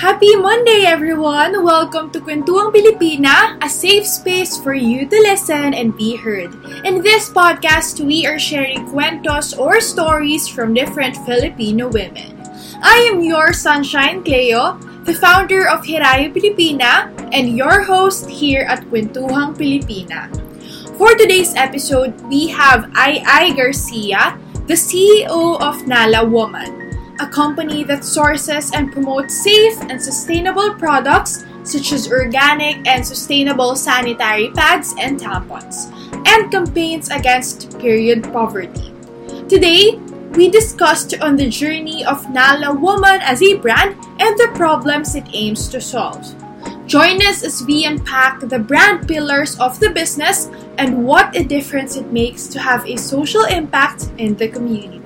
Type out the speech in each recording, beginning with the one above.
Happy Monday, everyone! Welcome to Kwentuhang Pilipina, a safe space for you to listen and be heard. In this podcast, we are sharing cuentos or stories from different Filipino women. I am your Sunshine Cleo, the founder of Hiraya Pilipina, and your host here at Kwentuhang Pilipina. For today's episode, we have Ai Ai Garcia, the CEO of Nala Woman a company that sources and promotes safe and sustainable products such as organic and sustainable sanitary pads and tampons, and campaigns against period poverty. Today, we discussed on the journey of Nala Woman as a brand and the problems it aims to solve. Join us as we unpack the brand pillars of the business and what a difference it makes to have a social impact in the community.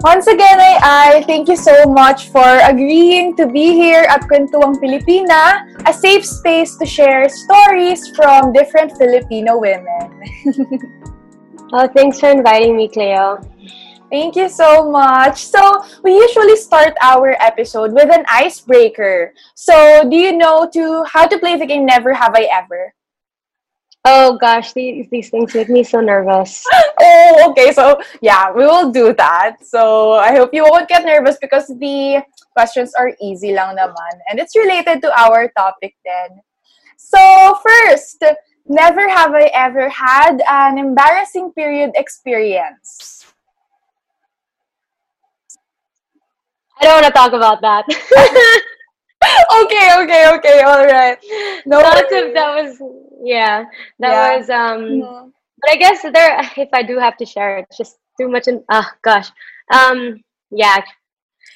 Once again, I, I thank you so much for agreeing to be here at Kwentuang Pilipina, a safe space to share stories from different Filipino women. oh, thanks for inviting me, Cleo. Thank you so much. So, we usually start our episode with an icebreaker. So, do you know to how to play the game Never Have I Ever? Oh gosh, these these things make me so nervous. oh, okay. So yeah, we will do that. So I hope you won't get nervous because the questions are easy lang naman. And it's related to our topic then. So first, never have I ever had an embarrassing period experience. I don't want to talk about that. okay, okay, okay, all right. No, that was yeah, that yeah. was um. Mm-hmm. But I guess there, if I do have to share, it's just too much. In, oh gosh, um, yeah,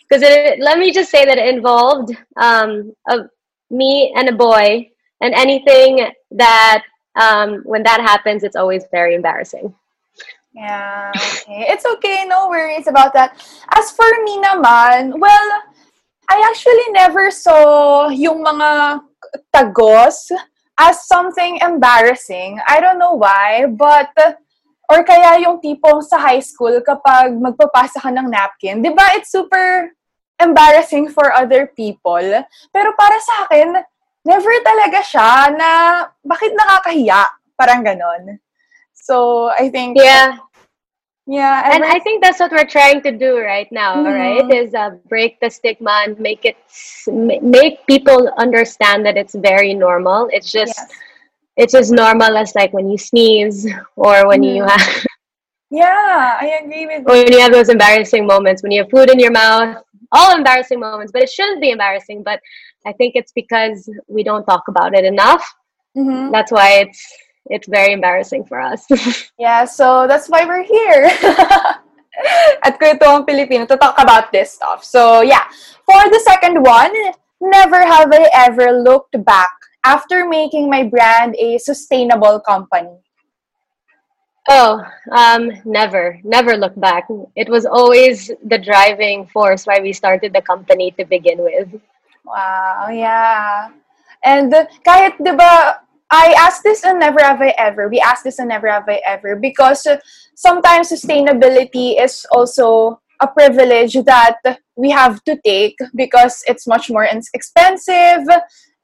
because it. let me just say that it involved um a, me and a boy, and anything that um when that happens, it's always very embarrassing. Yeah, okay. It's okay, no worries about that. As for me naman, well, I actually never saw yung mga tagos as something embarrassing. I don't know why, but or kaya yung tipong sa high school kapag magpapasa ka ng napkin, 'di ba? It's super embarrassing for other people. Pero para sa akin, never talaga siya na bakit nakakahiya, parang ganon. So, I think Yeah. Yeah, and I think that's what we're trying to do right now, mm-hmm. right? Is uh, break the stigma and make it make people understand that it's very normal. It's just yes. it's as normal as like when you sneeze or when mm-hmm. you have. Yeah, I agree with. Or when you have those embarrassing moments when you have food in your mouth, all embarrassing moments. But it shouldn't be embarrassing. But I think it's because we don't talk about it enough. Mm-hmm. That's why it's it's very embarrassing for us. yeah, so that's why we're here. At Kwentuhang Pilipino to talk about this stuff. So yeah, for the second one, never have I ever looked back after making my brand a sustainable company. Oh, um, never, never look back. It was always the driving force why we started the company to begin with. Wow, yeah. And kahit 'di ba I ask this and never have I ever. We ask this and never have I ever because sometimes sustainability is also a privilege that we have to take because it's much more expensive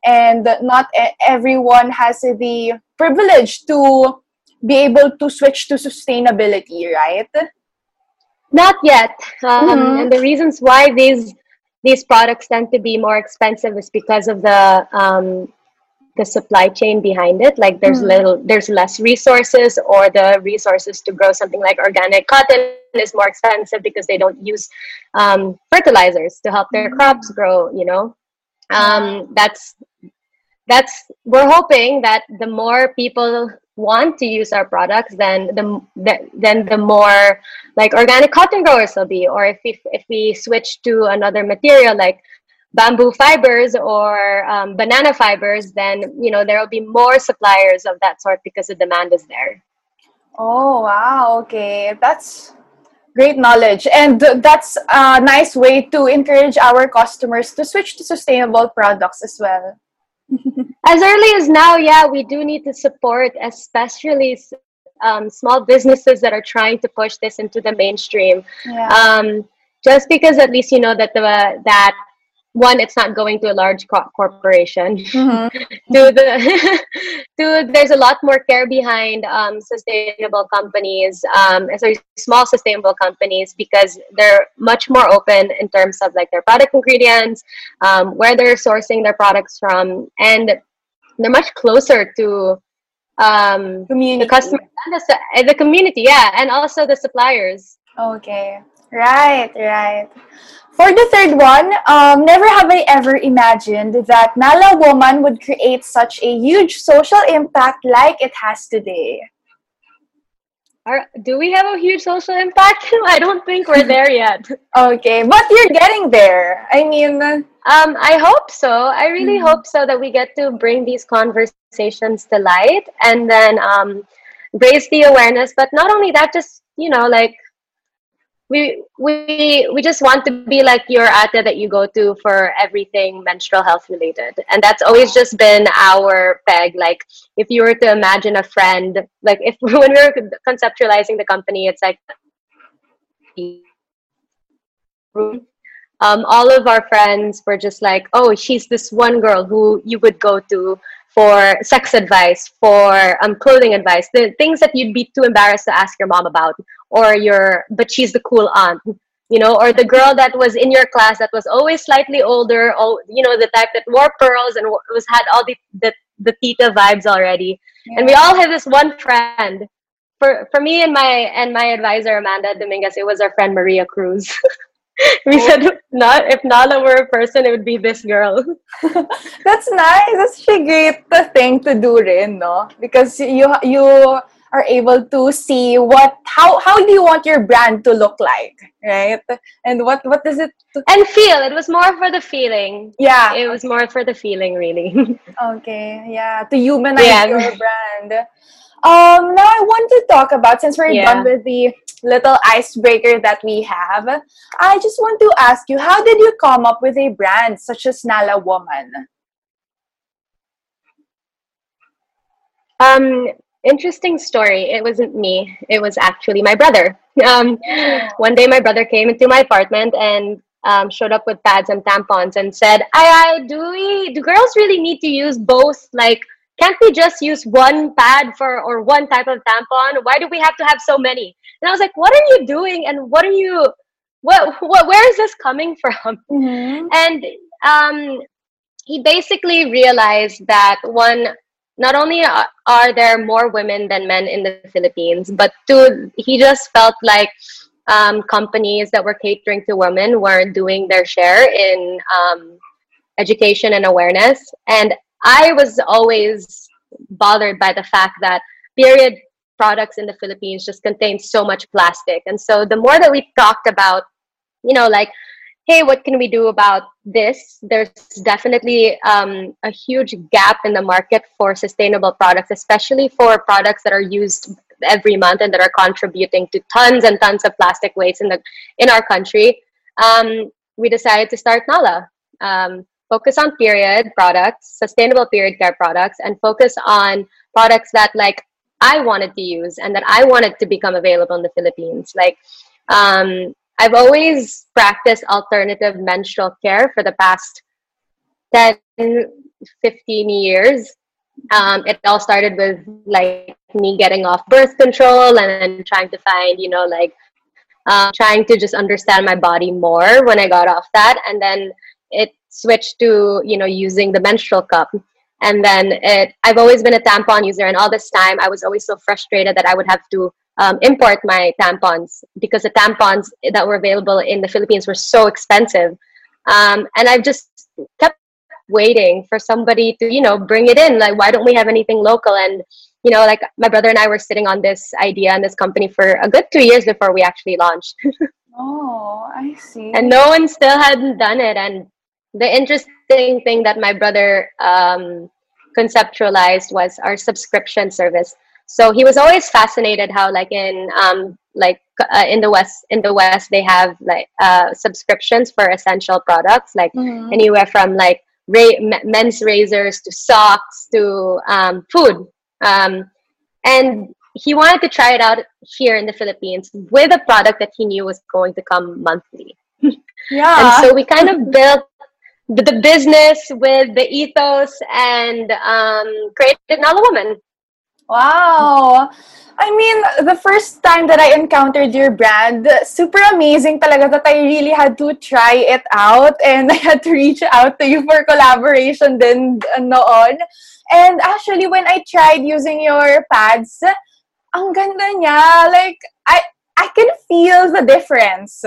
and not everyone has the privilege to be able to switch to sustainability, right? Not yet. Um, mm-hmm. And the reasons why these these products tend to be more expensive is because of the um, the supply chain behind it like there's mm. little there's less resources or the resources to grow something like organic cotton is more expensive because they don't use um, fertilizers to help their mm. crops grow you know um, that's that's we're hoping that the more people want to use our products then the, the then the more like organic cotton growers will be or if we if we switch to another material like bamboo fibers or um, banana fibers, then you know there will be more suppliers of that sort because the demand is there. Oh wow! Okay, that's Great knowledge. And that's a nice way to encourage our customers to switch to sustainable products as well. as early as now, yeah, we do need to support, especially um, small businesses that are trying to push this into the mainstream. Yeah. Um, just because at least you know that the that one it's not going to a large co- corporation mm-hmm. to the to there's a lot more care behind um, sustainable companies um, sorry, small sustainable companies because they're much more open in terms of like their product ingredients um, where they're sourcing their products from and they're much closer to um, community. the customer and the, the community yeah and also the suppliers okay right right for the third one, um, never have I ever imagined that Nala Woman would create such a huge social impact like it has today. Are, do we have a huge social impact? I don't think we're there yet. okay, but you're getting there. I mean, um, I hope so. I really mm-hmm. hope so that we get to bring these conversations to light and then um, raise the awareness. But not only that, just you know, like we we we just want to be like your ate that you go to for everything menstrual health related. And that's always just been our peg. Like if you were to imagine a friend like if when we were conceptualizing the company it's like um, all of our friends were just like oh she's this one girl who you would go to for sex advice, for um, clothing advice, the things that you'd be too embarrassed to ask your mom about, or your, but she's the cool aunt, you know, or the girl that was in your class that was always slightly older, or, you know, the type that wore pearls and was had all the, the, the tita vibes already. Yeah. And we all have this one friend. For, for me and my and my advisor Amanda Dominguez, it was our friend Maria Cruz. we oh. said not if Nala were a person, it would be this girl. That's nice. That's a great thing to do, rin, no? Because you you are able to see what how how do you want your brand to look like, right? And what what does it to- and feel? It was more for the feeling. Yeah, it was more for the feeling, really. okay, yeah, to humanize yeah. your brand. Um, now I want to talk about since we're yeah. done with the little icebreaker that we have. I just want to ask you, how did you come up with a brand such as Nala Woman? Um, interesting story. It wasn't me. It was actually my brother. Um, one day my brother came into my apartment and um, showed up with pads and tampons and said, I, I do we do girls really need to use both like can't we just use one pad for or one type of tampon why do we have to have so many and i was like what are you doing and what are you what, what where is this coming from mm-hmm. and um, he basically realized that one not only are there more women than men in the philippines but two he just felt like um, companies that were catering to women weren't doing their share in um, education and awareness and I was always bothered by the fact that period products in the Philippines just contain so much plastic. And so the more that we talked about, you know, like, hey, what can we do about this? There's definitely um, a huge gap in the market for sustainable products, especially for products that are used every month and that are contributing to tons and tons of plastic waste in the in our country. Um, we decided to start Nala. Um, focus on period products, sustainable period care products, and focus on products that like I wanted to use and that I wanted to become available in the Philippines. Like, um, I've always practiced alternative menstrual care for the past 10, 15 years. Um, it all started with like me getting off birth control and then trying to find, you know, like uh, trying to just understand my body more when I got off that. And then it switched to you know using the menstrual cup and then it i've always been a tampon user and all this time i was always so frustrated that i would have to um, import my tampons because the tampons that were available in the philippines were so expensive. Um, and i've just kept waiting for somebody to you know bring it in. Like why don't we have anything local? And you know like my brother and i were sitting on this idea and this company for a good two years before we actually launched. Oh i see. And no one still hadn't done it. And the interesting thing that my brother um, conceptualized was our subscription service. So he was always fascinated how like in um, like uh, in the west in the west they have like uh, subscriptions for essential products like Mhm. anywhere from like ra- men's razors to socks to um, food um, and he wanted to try it out here in the philippines with a product that he knew was going to come monthly Yeah. and so we kind of built the, the business with the ethos and um, created Nala Woman. Wow! I mean, the first time that I encountered your brand, super amazing talaga that I really had to try it out and I had to reach out to you for collaboration then uh, noon. And actually, when I tried using your pads, ang ganda niya. Like, I, I can feel the difference.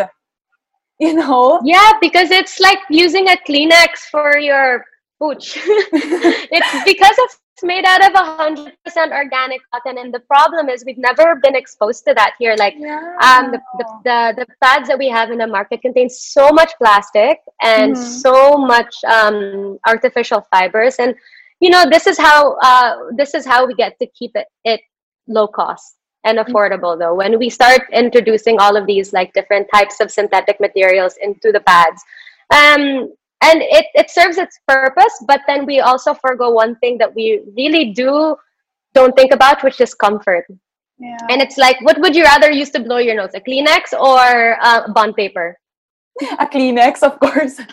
You know? Yeah, because it's like using a Kleenex for your pooch. it's because it's made out of 100% organic cotton. And the problem is we've never been exposed to that here. Like, um, the, the, the, the pads that we have in the market contain so much plastic and Mhm. so much um, artificial fibers. And, you know, this is how, uh, this is how we get to keep it, it low cost and affordable though when we start introducing all of these like different types of synthetic materials into the pads um and it, it serves its purpose but then we also forego one thing that we really do don't think about which is comfort yeah. and it's like what would you rather use to blow your nose a kleenex or uh, bond paper a Kleenex, of course.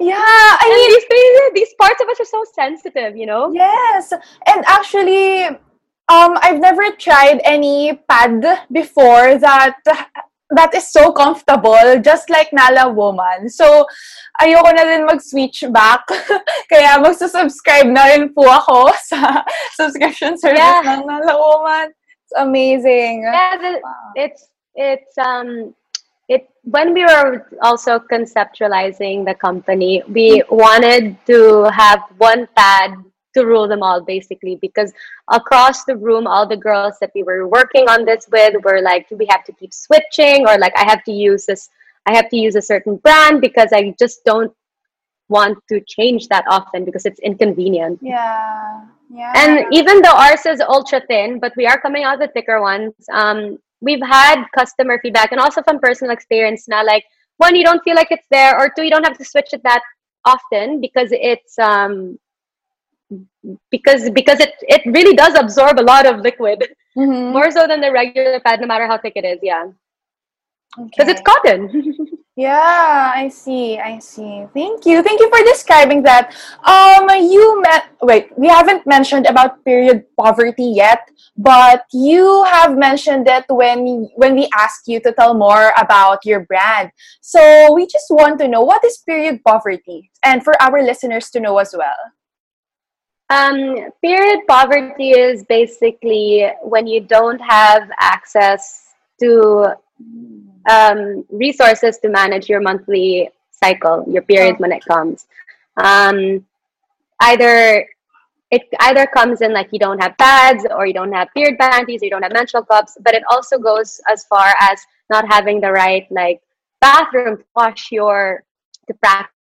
Yeah, I mean, these things these parts of us are so sensitive you know Yes, and actually, um, I've never tried any pad before that that is so comfortable, just like Nala Woman. So, ayoko na din mag-switch back. Kaya magsusubscribe na rin po ako sa subscription service Yeah. ng Nala Woman. It's amazing. yeah the, Wow. it's it's um it when we were also conceptualizing the company we wanted to have one pad to rule them all basically because across the room all the girls that we were working on this with were like do we have to keep switching or like i have to use this i have to use a certain brand because i just don't want to change that often because it's inconvenient Yeah. Yeah. and even though ours is ultra thin, but we are coming out with thicker ones, um, we've had customer feedback and also from personal experience now, like one, you don't feel like it's there, or two, you don't have to switch it that often because it's um because because it it really does absorb a lot of liquid Mhm. more so than the regular pad, no matter how thick it is. Yeah, because Okay. it's cotton. Yeah, I see. I see. Thank you. Thank you for describing that. Um, you met. Wait, we haven't mentioned about period poverty yet, but you have mentioned it when when we asked you to tell more about your brand. So we just want to know what is period poverty, and for our listeners to know as well. Um, period poverty is basically when you don't have access to um, resources to manage your monthly cycle, your period when it comes. Um, either it either comes in like you don't have pads or you don't have period panties or you don't have menstrual cups, but it also goes as far as not having the right like bathroom to wash your to practice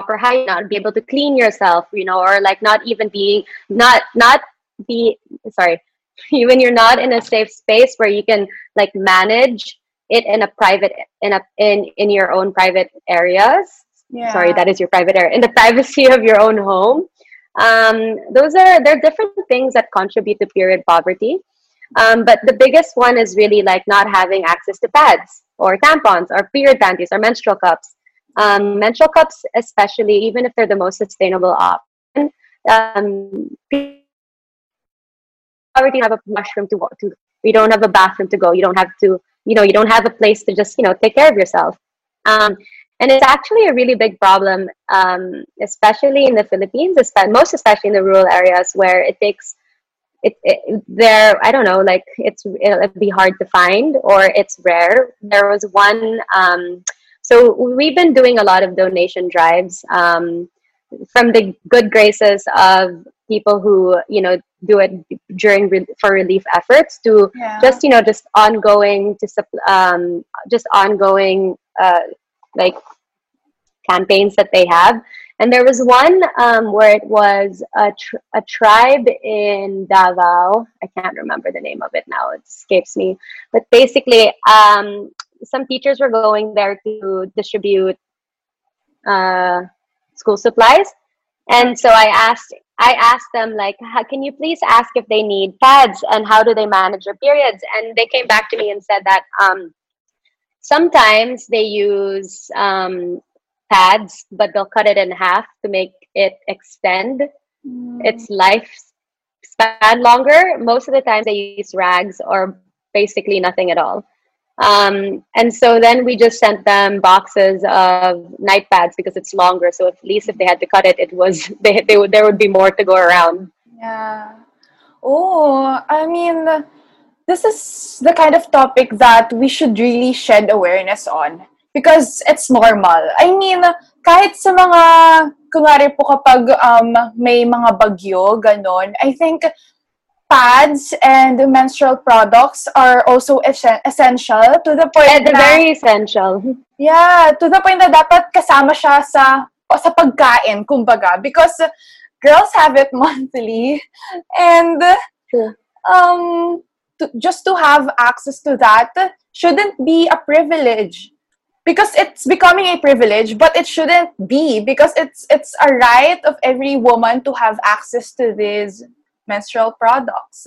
proper hygiene, not be able to clean yourself, you know, or like not even being not not be sorry, when you're not in a safe space where you can like manage it in a private in a in in your own private areas. Yeah. Sorry, that is your private area in the privacy of your own home. Um, those are there are different things that contribute to period poverty. Um, but the biggest one is really like not having access to pads or tampons or period panties or menstrual cups. Um, menstrual cups, especially, even if they're the most sustainable option, um, already have a washroom to to. You don't have a bathroom to go. You don't have to, you know, you don't have a place to just, you know, take care of yourself. Um, and it's actually a really big problem, um, especially in the Philippines, most especially in the rural areas where it takes it, it there i don't know like it's it'll be hard to find or it's rare there was one um so we've been doing a lot of donation drives um from the good graces of people who you know do it during re- for relief efforts to Yeah. just you know just ongoing to um just ongoing uh like campaigns that they have And there was one um, where it was a, tr- a tribe in Davao. I can't remember the name of it now, it escapes me. But basically, um, some teachers were going there to distribute uh, school supplies. And so I asked I asked them like, can you please ask if they need pads and how do they manage their periods? And they came back to me and said that um, sometimes they use um, pads, but they'll cut it in half to make it extend mm. its lifespan longer. Most of the time, they use rags or basically nothing at all. Um, and so then we just sent them boxes of night pads because it's longer. So at least if they had to cut it, it was they, they would there would be more to go around. Yeah. Oh, I mean, this is the kind of topic that we should really shed awareness on because it's normal. I mean, kahit sa mga, kunwari po kapag um, may mga bagyo, ganon, I think pads and menstrual products are also essential to the point and na, very essential. Yeah, to the point na dapat kasama siya sa sa pagkain, kumbaga, because girls have it monthly and um to, just to have access to that shouldn't be a privilege. Because it's becoming a privilege but it shouldn't be. Because it's it's a right of every woman to have access to these menstrual products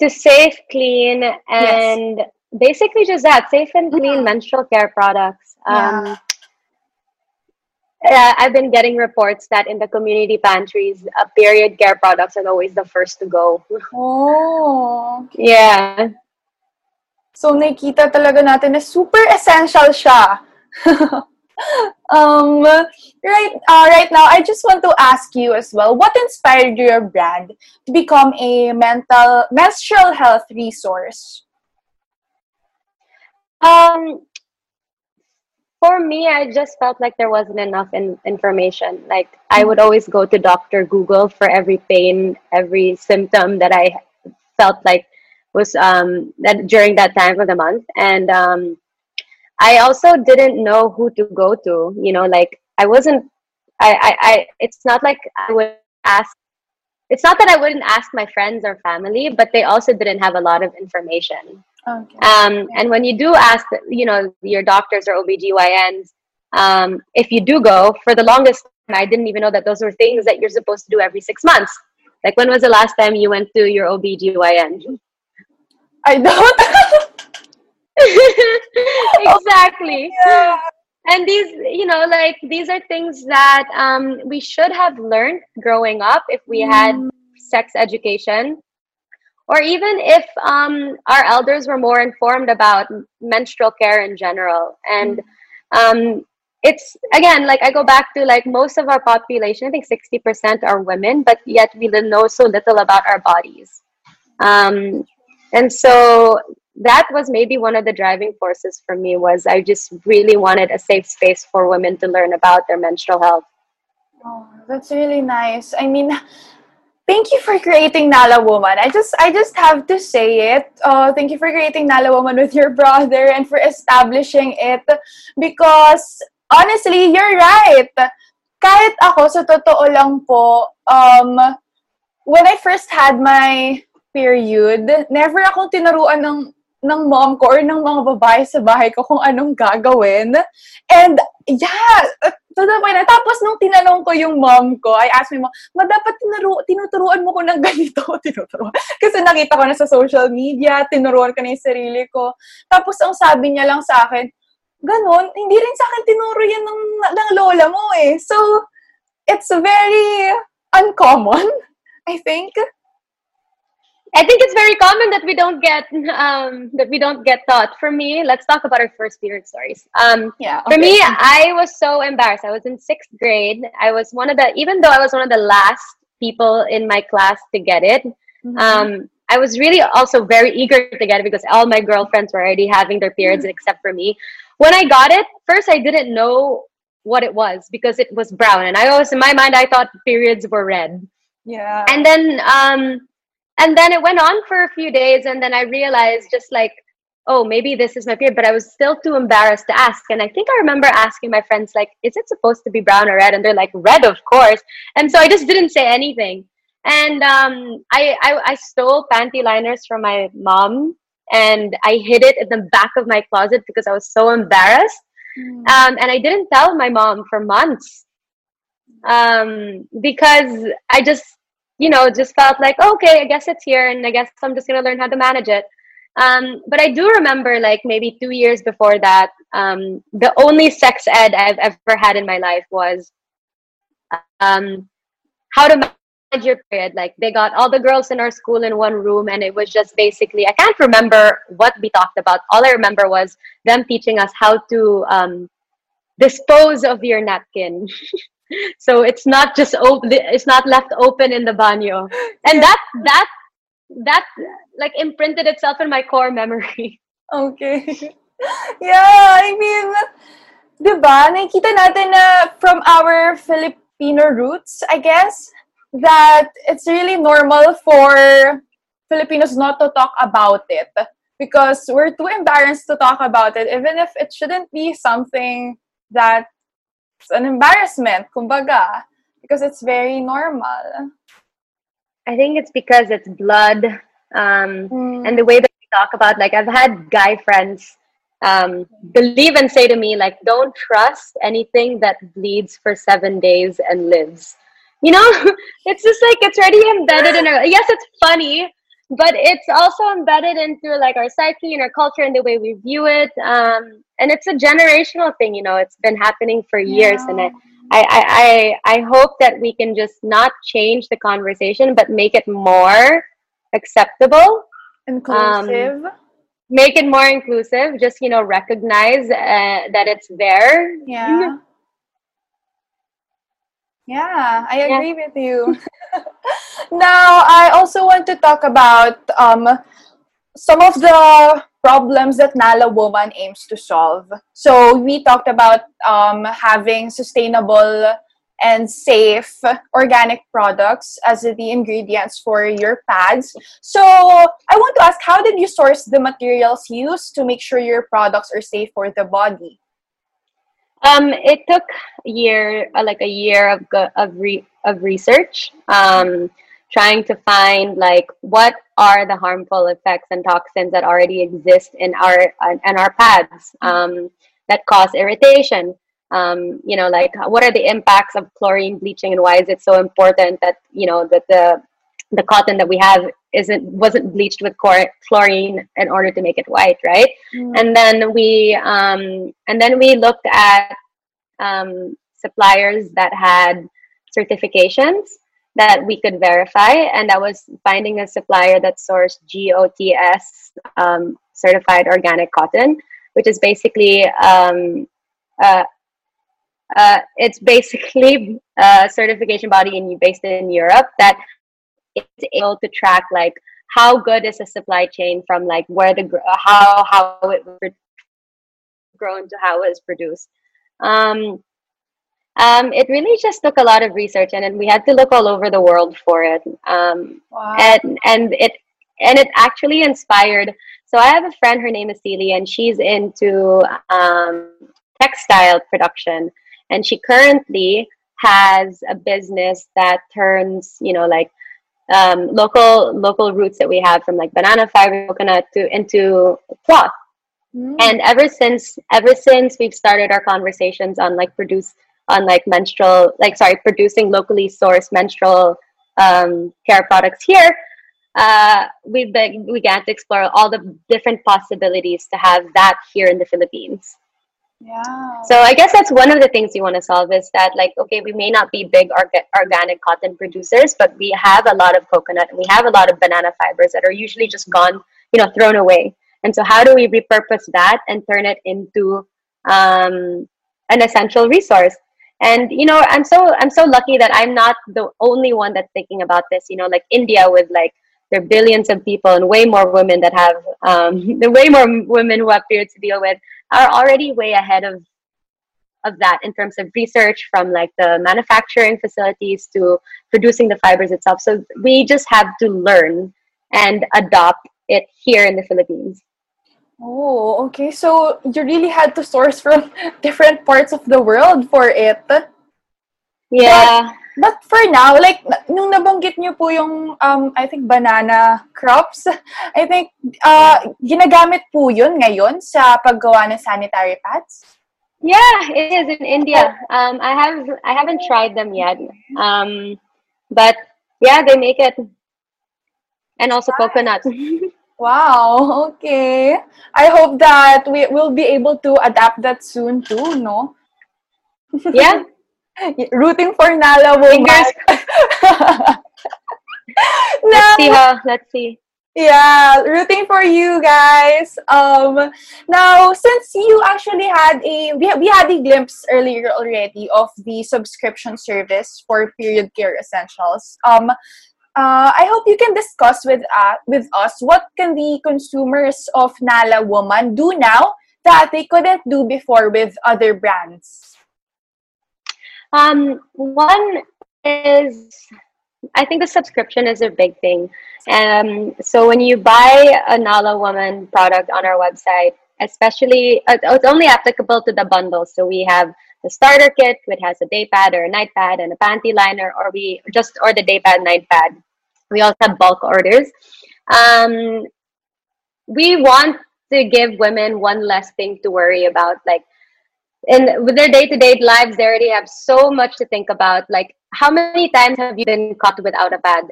to safe clean and yes. basically just that safe and clean mm-hmm. menstrual care products um, yeah. Uh, I've been getting reports that in the community pantries, uh, period care products are always the first to go. Oh. Yeah. So, nakita talaga natin na super essential siya. um, right, uh, right now, I just want to ask you as well, what inspired your brand to become a mental menstrual health resource? Um, for me, I just felt like there wasn't enough in, information. Like I would always go to Doctor Google for every pain, every symptom that I felt like was um, that during that time of the month, and um, I also didn't know who to go to. You know, like I wasn't. I, I, I it's not like I would ask. It's not that I wouldn't ask my friends or family, but they also didn't have a lot of information. Okay. Um, and when you do ask, you know, your doctors or OBGYNs, um, if you do go, for the longest time, I didn't even know that those were things that you're supposed to do every six months. Like, when was the last time you went to your OBGYN? I don't. exactly. Yeah. And these, you know, like these are things that um, we should have learned growing up if we had mm. sex education, or even if um, our elders were more informed about menstrual care in general. And um, it's again, like I go back to like most of our population, I think 60% are women, but yet we know so little about our bodies. Um, and so that was maybe one of the driving forces for me was i just really wanted a safe space for women to learn about their menstrual health. Oh that's really nice. I mean thank you for creating nala woman. I just i just have to say it. Uh, thank you for creating nala woman with your brother and for establishing it because honestly you're right. Kahit ako sa totoo lang po um when i first had my period, never akong tinuruan ng ng mom ko or ng mga babae sa bahay ko kung anong gagawin. And yeah, to the point tapos nung tinanong ko yung mom ko, I asked my mom, ma, dapat tinuru tinuturuan mo ko ng ganito, tinuturuan. Kasi nakita ko na sa social media, tinuruan ko na yung sarili ko. Tapos ang sabi niya lang sa akin, ganun, hindi rin sa akin tinuro yan ng, ng lola mo eh. So, it's very uncommon, I think. I think it's very common that we don't get um, that we don't get taught. For me, let's talk about our first period stories. Um, yeah. Okay. For me, I was so embarrassed. I was in sixth grade. I was one of the even though I was one of the last people in my class to get it. Mm-hmm. Um, I was really also very eager to get it because all my girlfriends were already having their periods mm-hmm. except for me. When I got it, first I didn't know what it was because it was brown, and I always in my mind I thought periods were red. Yeah. And then um, and then it went on for a few days and then i realized just like oh, maybe this is my period, but I was still too embarrassed to ask. And I think I remember asking my friends, like, is it supposed to be brown or red? And they're like, red, of course. And so I just didn't say anything. And um, I, I, I stole panty liners from my mom and I hid it in the back of my closet because I was so embarrassed. Mm. Um, and I didn't tell my mom for months um, because I just, you know, just felt like, okay, I guess it's here and I guess I'm just going to learn how to manage it. Um, but I do remember, like maybe two years before that, um, the only sex ed I've ever had in my life was um, how to manage your period. Like they got all the girls in our school in one room, and it was just basically I can't remember what we talked about. All I remember was them teaching us how to um, dispose of your napkin. so it's not just open; it's not left open in the banyo, and yeah. that that that like imprinted itself in my core memory. Okay. yeah, I mean, di ba, nakikita natin na from our Filipino roots, I guess, that it's really normal for Filipinos not to talk about it because we're too embarrassed to talk about it, even if it shouldn't be something that's an embarrassment, kumbaga, because it's very normal. I think it's because it's blood, um, mm. and the way that we talk about. Like I've had guy friends um, believe and say to me, like, "Don't trust anything that bleeds for seven days and lives." You know, it's just like it's already embedded in our. Yes, it's funny, but it's also embedded into like our psyche and our culture and the way we view it. Um, and it's a generational thing. You know, it's been happening for years, yeah. and I I, I, I hope that we can just not change the conversation, but make it more acceptable, inclusive. Um, make it more inclusive. Just you know, recognize uh, that it's there. Yeah. Yeah, I agree yeah. with you. now, I also want to talk about um, some of the problems that Nala Woman aims to solve. So we talked about um, having sustainable and safe organic products as the ingredients for your pads. So I want to ask, how did you source the materials used to make sure your products are safe for the body? Um, it took a year, uh, like a year of of re- of research. Um, trying to find like what are the harmful effects and toxins that already exist in our in our pads um, that cause irritation um, you know like what are the impacts of chlorine bleaching and why is it so important that you know that the the cotton that we have isn't wasn't bleached with chlorine in order to make it white right mm. and then we um, and then we looked at um, suppliers that had certifications that we could verify, and that was finding a supplier that sourced GOTS um, certified organic cotton, which is basically um, uh, uh, it's basically a certification body in based in Europe that is able to track like how good is a supply chain from like where the how how it was grown to how it was produced. Um, um, it really just took a lot of research, and, and we had to look all over the world for it. Um, wow. And and it and it actually inspired. So I have a friend. Her name is Celia, and she's into um, textile production, and she currently has a business that turns, you know, like um, local local roots that we have from like banana fiber, coconut to into cloth. Mm. And ever since ever since we've started our conversations on like produce on like menstrual, like sorry, producing locally sourced menstrual um, care products here, uh, we be- began to explore all the different possibilities to have that here in the Philippines. Yeah. So I guess that's one of the things you want to solve is that like okay we may not be big orga- organic cotton producers but we have a lot of coconut and we have a lot of banana fibers that are usually just gone you know thrown away and so how do we repurpose that and turn it into um, an essential resource and you know i'm so i'm so lucky that i'm not the only one that's thinking about this you know like india with like there are billions of people and way more women that have um, the way more women who have periods to deal with are already way ahead of of that in terms of research from like the manufacturing facilities to producing the fibers itself so we just have to learn and adopt it here in the philippines Oh, okay. So you really had to source from different parts of the world for it. Yeah. But, but for now, like, nung nabanggit niyo po yung, um, I think, banana crops, I think, uh, ginagamit po yun ngayon sa paggawa ng sanitary pads? Yeah, it is in India. Um, I have I haven't tried them yet. Um, but yeah, they make it, and also coconut. Wow, okay. I hope that we will be able to adapt that soon too, no? yeah, Rooting for Nala woman. Let's see how. Let's see. yeah, rooting for you guys. Um, now, since you actually had a, we, we had a glimpse earlier already of the subscription service for period care essentials. Um, uh, I hope you can discuss with uh, with us what can the consumers of Nala Woman do now that they couldn't do before with other brands. Um, one is, I think the subscription is a big thing. Um, so when you buy a Nala Woman product on our website, especially, uh, it's only applicable to the bundle. So we have the starter kit, which has a day pad or a night pad and a panty liner, or we just or the day pad, night pad. We also have bulk orders. Um, we want to give women one less thing to worry about, like in with their day-to-day lives they already have so much to think about like how many times have you been caught without a pad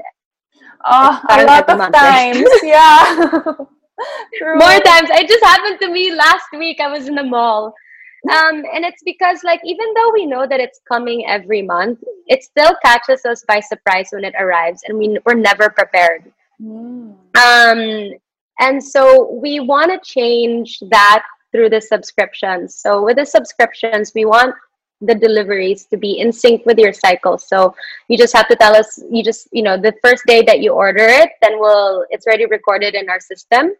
Uh, a lot of month, right? times, yeah. True. more times it just happened to me last week i was in the mall um, and it's because like even though we know that it's coming every month it still catches us by surprise when it arrives and we, we're never prepared Mm. um, and so we want to change that through the subscriptions. So with the subscriptions we want the deliveries to be in sync with your cycle. So you just have to tell us you just you know the first day that you order it then we'll it's already recorded in our system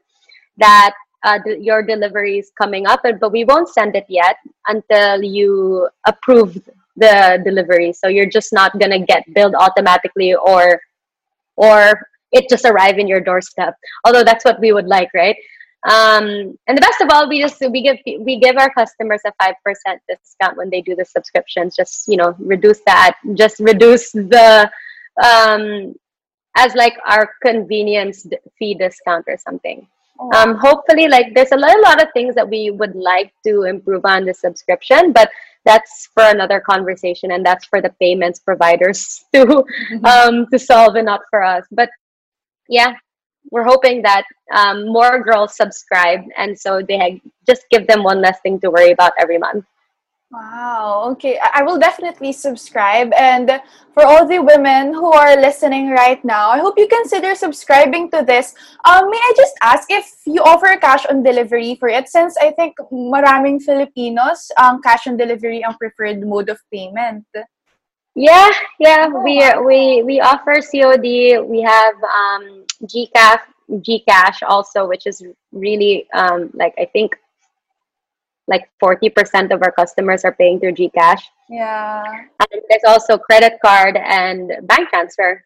that uh, your delivery is coming up and- but we won't send it yet until you approve the delivery. So you're just not to get billed automatically or or it just arrive in your doorstep. Although that's what we would like right um, and the best of all we just we give we give our customers a 5% discount when they do the subscriptions. Just you know reduce that just reduce the um, as like our convenience fee discount or something. Um, hopefully like there's a lot, a lot of things that we would like to improve on the subscription but that's for another conversation and that's for the payments providers to um, to solve and not for us. But yeah we're hoping that um, more girls subscribe and so they ha- just give them one less thing to worry about every month Wow. Okay. I will definitely subscribe. And for all the women who are listening right now, I hope you consider subscribing to this. Um, may I just ask if you offer cash on delivery for it? Since I think maraming Filipinos, um, cash on delivery ang preferred mode of payment. yeah yeah we we we offer cod we have um gcash gcash also which is really um like i think like 40% of our customers are paying through gcash Yeah. and there's also credit card and bank transfer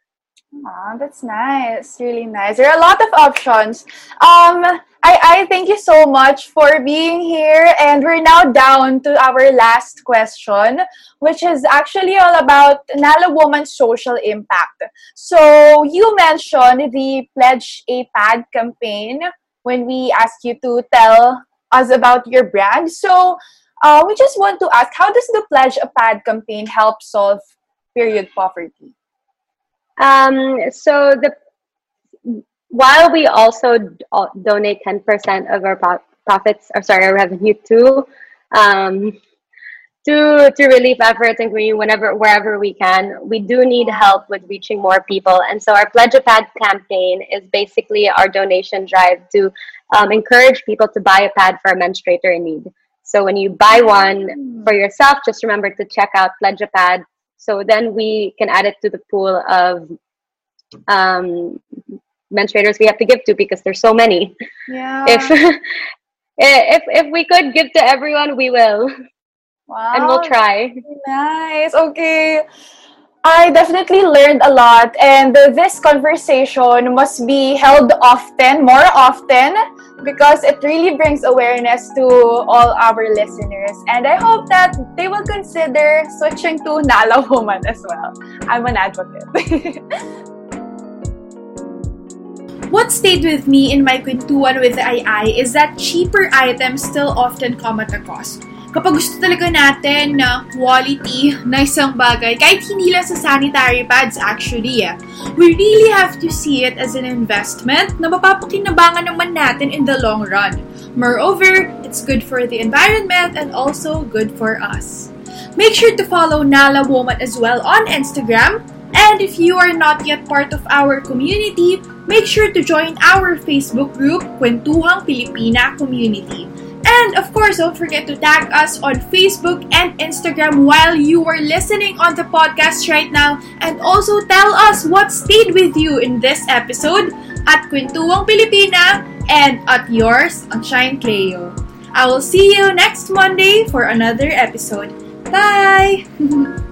Ah, that's nice. Really nice. There are a lot of options. Um, I, I thank you so much for being here. And we're now down to our last question, which is actually all about Nala Woman's social impact. So you mentioned the Pledge a Pad campaign when we asked you to tell us about your brand. So uh, we just want to ask, how does the Pledge a Pad campaign help solve period poverty? Um, so the while we also donate ten percent of our pro- profits, or sorry, our revenue to um, to to relief efforts and green whenever wherever we can, we do need help with reaching more people. And so our Pledge a Pad campaign is basically our donation drive to um, encourage people to buy a pad for a menstruator in need. So when you buy one for yourself, just remember to check out Pledge a Pad. So then we can add it to the pool of um, menstruators we have to give to because there's so many. Yeah. If if if we could give to everyone, we will, wow. and we'll try. Nice. Okay. I definitely learned a lot, and this conversation must be held often, more often, because it really brings awareness to all our listeners. And I hope that they will consider switching to Nala Woman as well. I'm an advocate. What stayed with me in my kwentuhan with AI is that cheaper items still often come at a cost. Kapag gusto talaga natin na quality na isang bagay, kahit hindi lang sa sanitary pads actually, eh, we really have to see it as an investment na mapapakinabangan naman natin in the long run. Moreover, it's good for the environment and also good for us. Make sure to follow Nala Woman as well on Instagram. And if you are not yet part of our community, make sure to join our Facebook group, Kwentuhang Pilipina Community. And of course, don't forget to tag us on Facebook and Instagram while you are listening on the podcast right now. And also tell us what stayed with you in this episode at Kwentuhang Pilipina and at yours, on Shine Cleo. I will see you next Monday for another episode. Bye!